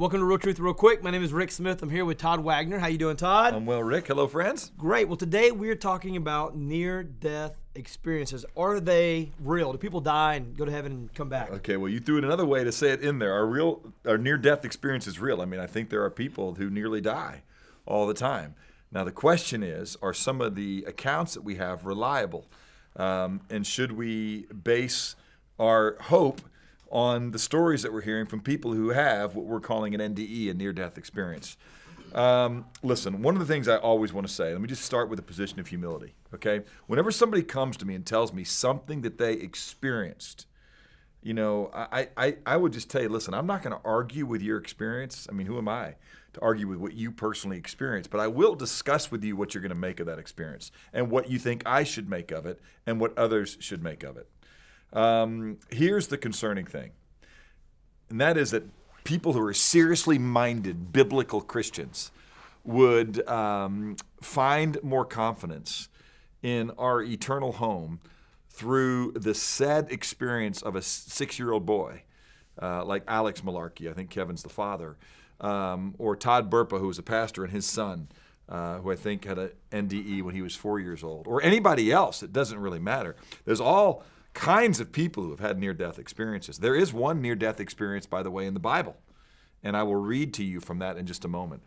Welcome to Real Truth Real Quick. My name is Rick Smith. I'm here with Todd Wagner. How you doing, Todd? I'm well, Rick. Hello, friends. Great. Well, today we're talking about near-death experiences. Are they real? Do people die and go to heaven and come back? Okay, well, you threw it another way to say it in there. Our real, our near-death experience is real. I mean, I think there are people who nearly die all the time. Now, the question is, are some of the accounts that we have reliable? Um, and should we base our hope on the stories that we're hearing from people who have what we're calling an NDE, a near death experience. Um, listen, one of the things I always want to say, let me just start with a position of humility, okay? Whenever somebody comes to me and tells me something that they experienced, you know, I, I, I would just tell you, listen, I'm not going to argue with your experience. I mean, who am I to argue with what you personally experienced? But I will discuss with you what you're going to make of that experience and what you think I should make of it and what others should make of it. Um, here's the concerning thing, and that is that people who are seriously minded biblical Christians would um, find more confidence in our eternal home through the sad experience of a six year old boy uh, like Alex Malarkey, I think Kevin's the father, um, or Todd Burpo, who was a pastor, and his son. Uh, who I think had an NDE when he was four years old, or anybody else, it doesn't really matter. There's all kinds of people who have had near death experiences. There is one near death experience, by the way, in the Bible, and I will read to you from that in just a moment.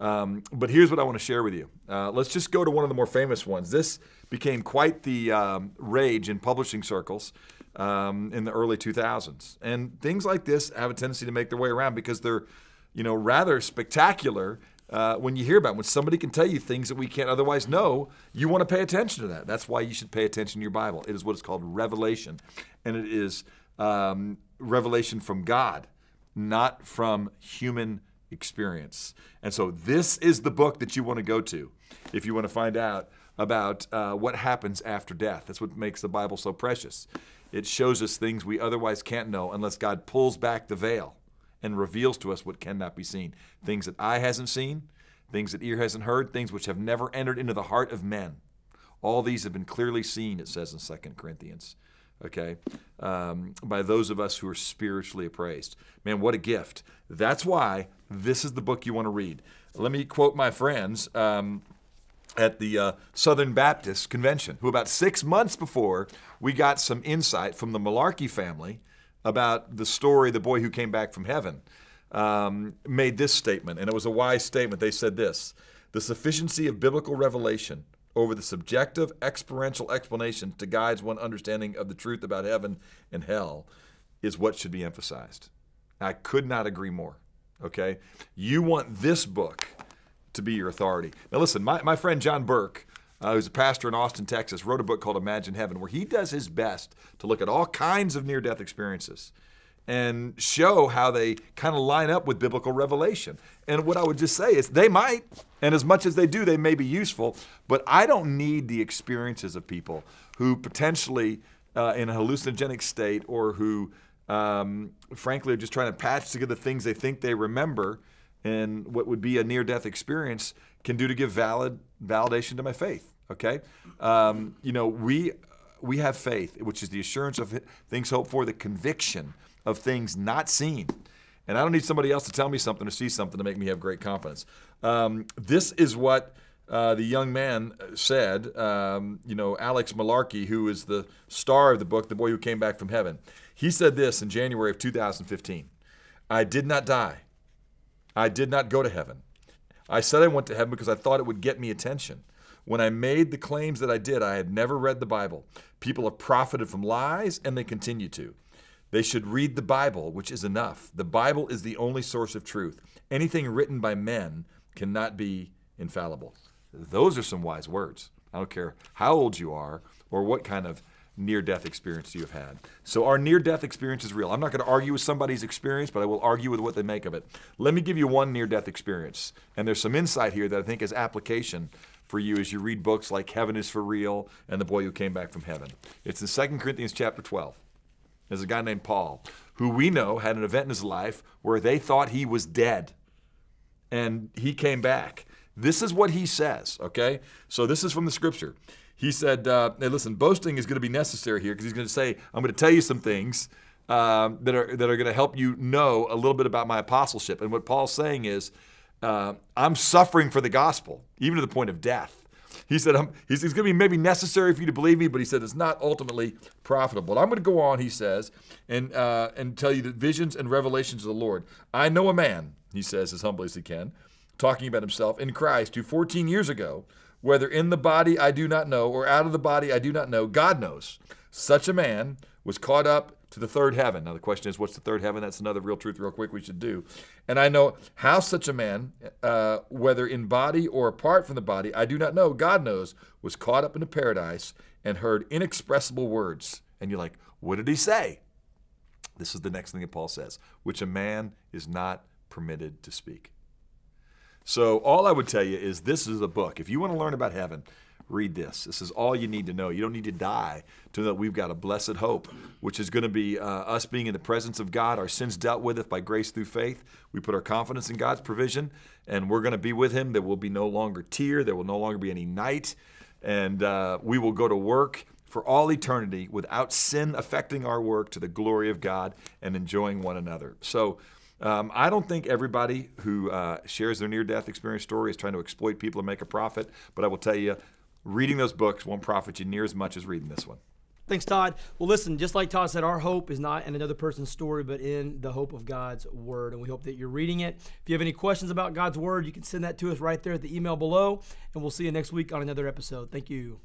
Um, but here's what I want to share with you. Uh, let's just go to one of the more famous ones. This became quite the um, rage in publishing circles um, in the early 2000s. And things like this have a tendency to make their way around because they're, you know, rather spectacular uh, when you hear about when somebody can tell you things that we can't otherwise know, you want to pay attention to that. That's why you should pay attention to your Bible. It is what is called revelation, and it is um, revelation from God, not from human experience. And so, this is the book that you want to go to if you want to find out about uh, what happens after death. That's what makes the Bible so precious. It shows us things we otherwise can't know unless God pulls back the veil and reveals to us what cannot be seen. Things that eye hasn't seen, things that ear hasn't heard, things which have never entered into the heart of men. All these have been clearly seen, it says in 2 Corinthians, okay, um, by those of us who are spiritually appraised. Man, what a gift. That's why this is the book you want to read. Let me quote my friends. Um, at the uh, Southern Baptist Convention, who about six months before we got some insight from the Malarkey family about the story, the boy who came back from heaven, um, made this statement, and it was a wise statement. They said this The sufficiency of biblical revelation over the subjective experiential explanation to guide one understanding of the truth about heaven and hell is what should be emphasized. I could not agree more. Okay? You want this book to be your authority. Now, listen, my, my friend John Burke, uh, who's a pastor in Austin, Texas, wrote a book called Imagine Heaven, where he does his best to look at all kinds of near death experiences and show how they kind of line up with biblical revelation. And what I would just say is they might, and as much as they do, they may be useful, but I don't need the experiences of people who potentially uh, in a hallucinogenic state or who, um, frankly, are just trying to patch together things they think they remember and what would be a near death experience can do to give valid validation to my faith. Okay, um, you know we we have faith, which is the assurance of things hoped for, the conviction of things not seen. And I don't need somebody else to tell me something or see something to make me have great confidence. Um, this is what uh, the young man said. Um, you know, Alex Malarkey, who is the star of the book, The Boy Who Came Back from Heaven. He said this in January of 2015 I did not die. I did not go to heaven. I said I went to heaven because I thought it would get me attention. When I made the claims that I did, I had never read the Bible. People have profited from lies, and they continue to. They should read the Bible, which is enough. The Bible is the only source of truth. Anything written by men cannot be infallible. Those are some wise words. I don't care how old you are or what kind of near death experience you have had. So, our near death experience is real. I'm not going to argue with somebody's experience, but I will argue with what they make of it. Let me give you one near death experience. And there's some insight here that I think is application for you as you read books like Heaven is for Real and The Boy Who Came Back from Heaven. It's in 2 Corinthians chapter 12. There's a guy named Paul who we know had an event in his life where they thought he was dead and he came back. This is what he says, okay? So, this is from the scripture he said, uh, hey, listen, boasting is going to be necessary here because he's going to say, I'm going to tell you some things um, that are that are going to help you know a little bit about my apostleship. And what Paul's saying is, uh, I'm suffering for the gospel, even to the point of death. He said, he's, it's going to be maybe necessary for you to believe me, but he said it's not ultimately profitable. I'm going to go on, he says, and, uh, and tell you the visions and revelations of the Lord. I know a man, he says as humbly as he can, talking about himself in Christ, who 14 years ago, whether in the body I do not know or out of the body I do not know, God knows. Such a man was caught up to the third heaven. Now, the question is, what's the third heaven? That's another real truth, real quick, we should do. And I know how such a man, uh, whether in body or apart from the body, I do not know, God knows, was caught up into paradise and heard inexpressible words. And you're like, what did he say? This is the next thing that Paul says, which a man is not permitted to speak. So, all I would tell you is this is a book. If you want to learn about heaven, read this. This is all you need to know. You don't need to die to know that we've got a blessed hope, which is going to be uh, us being in the presence of God, our sins dealt with by grace through faith. We put our confidence in God's provision, and we're going to be with Him. There will be no longer tear, there will no longer be any night, and uh, we will go to work for all eternity without sin affecting our work to the glory of God and enjoying one another. So, um, I don't think everybody who uh, shares their near death experience story is trying to exploit people and make a profit, but I will tell you, reading those books won't profit you near as much as reading this one. Thanks, Todd. Well, listen, just like Todd said, our hope is not in another person's story, but in the hope of God's Word. And we hope that you're reading it. If you have any questions about God's Word, you can send that to us right there at the email below. And we'll see you next week on another episode. Thank you.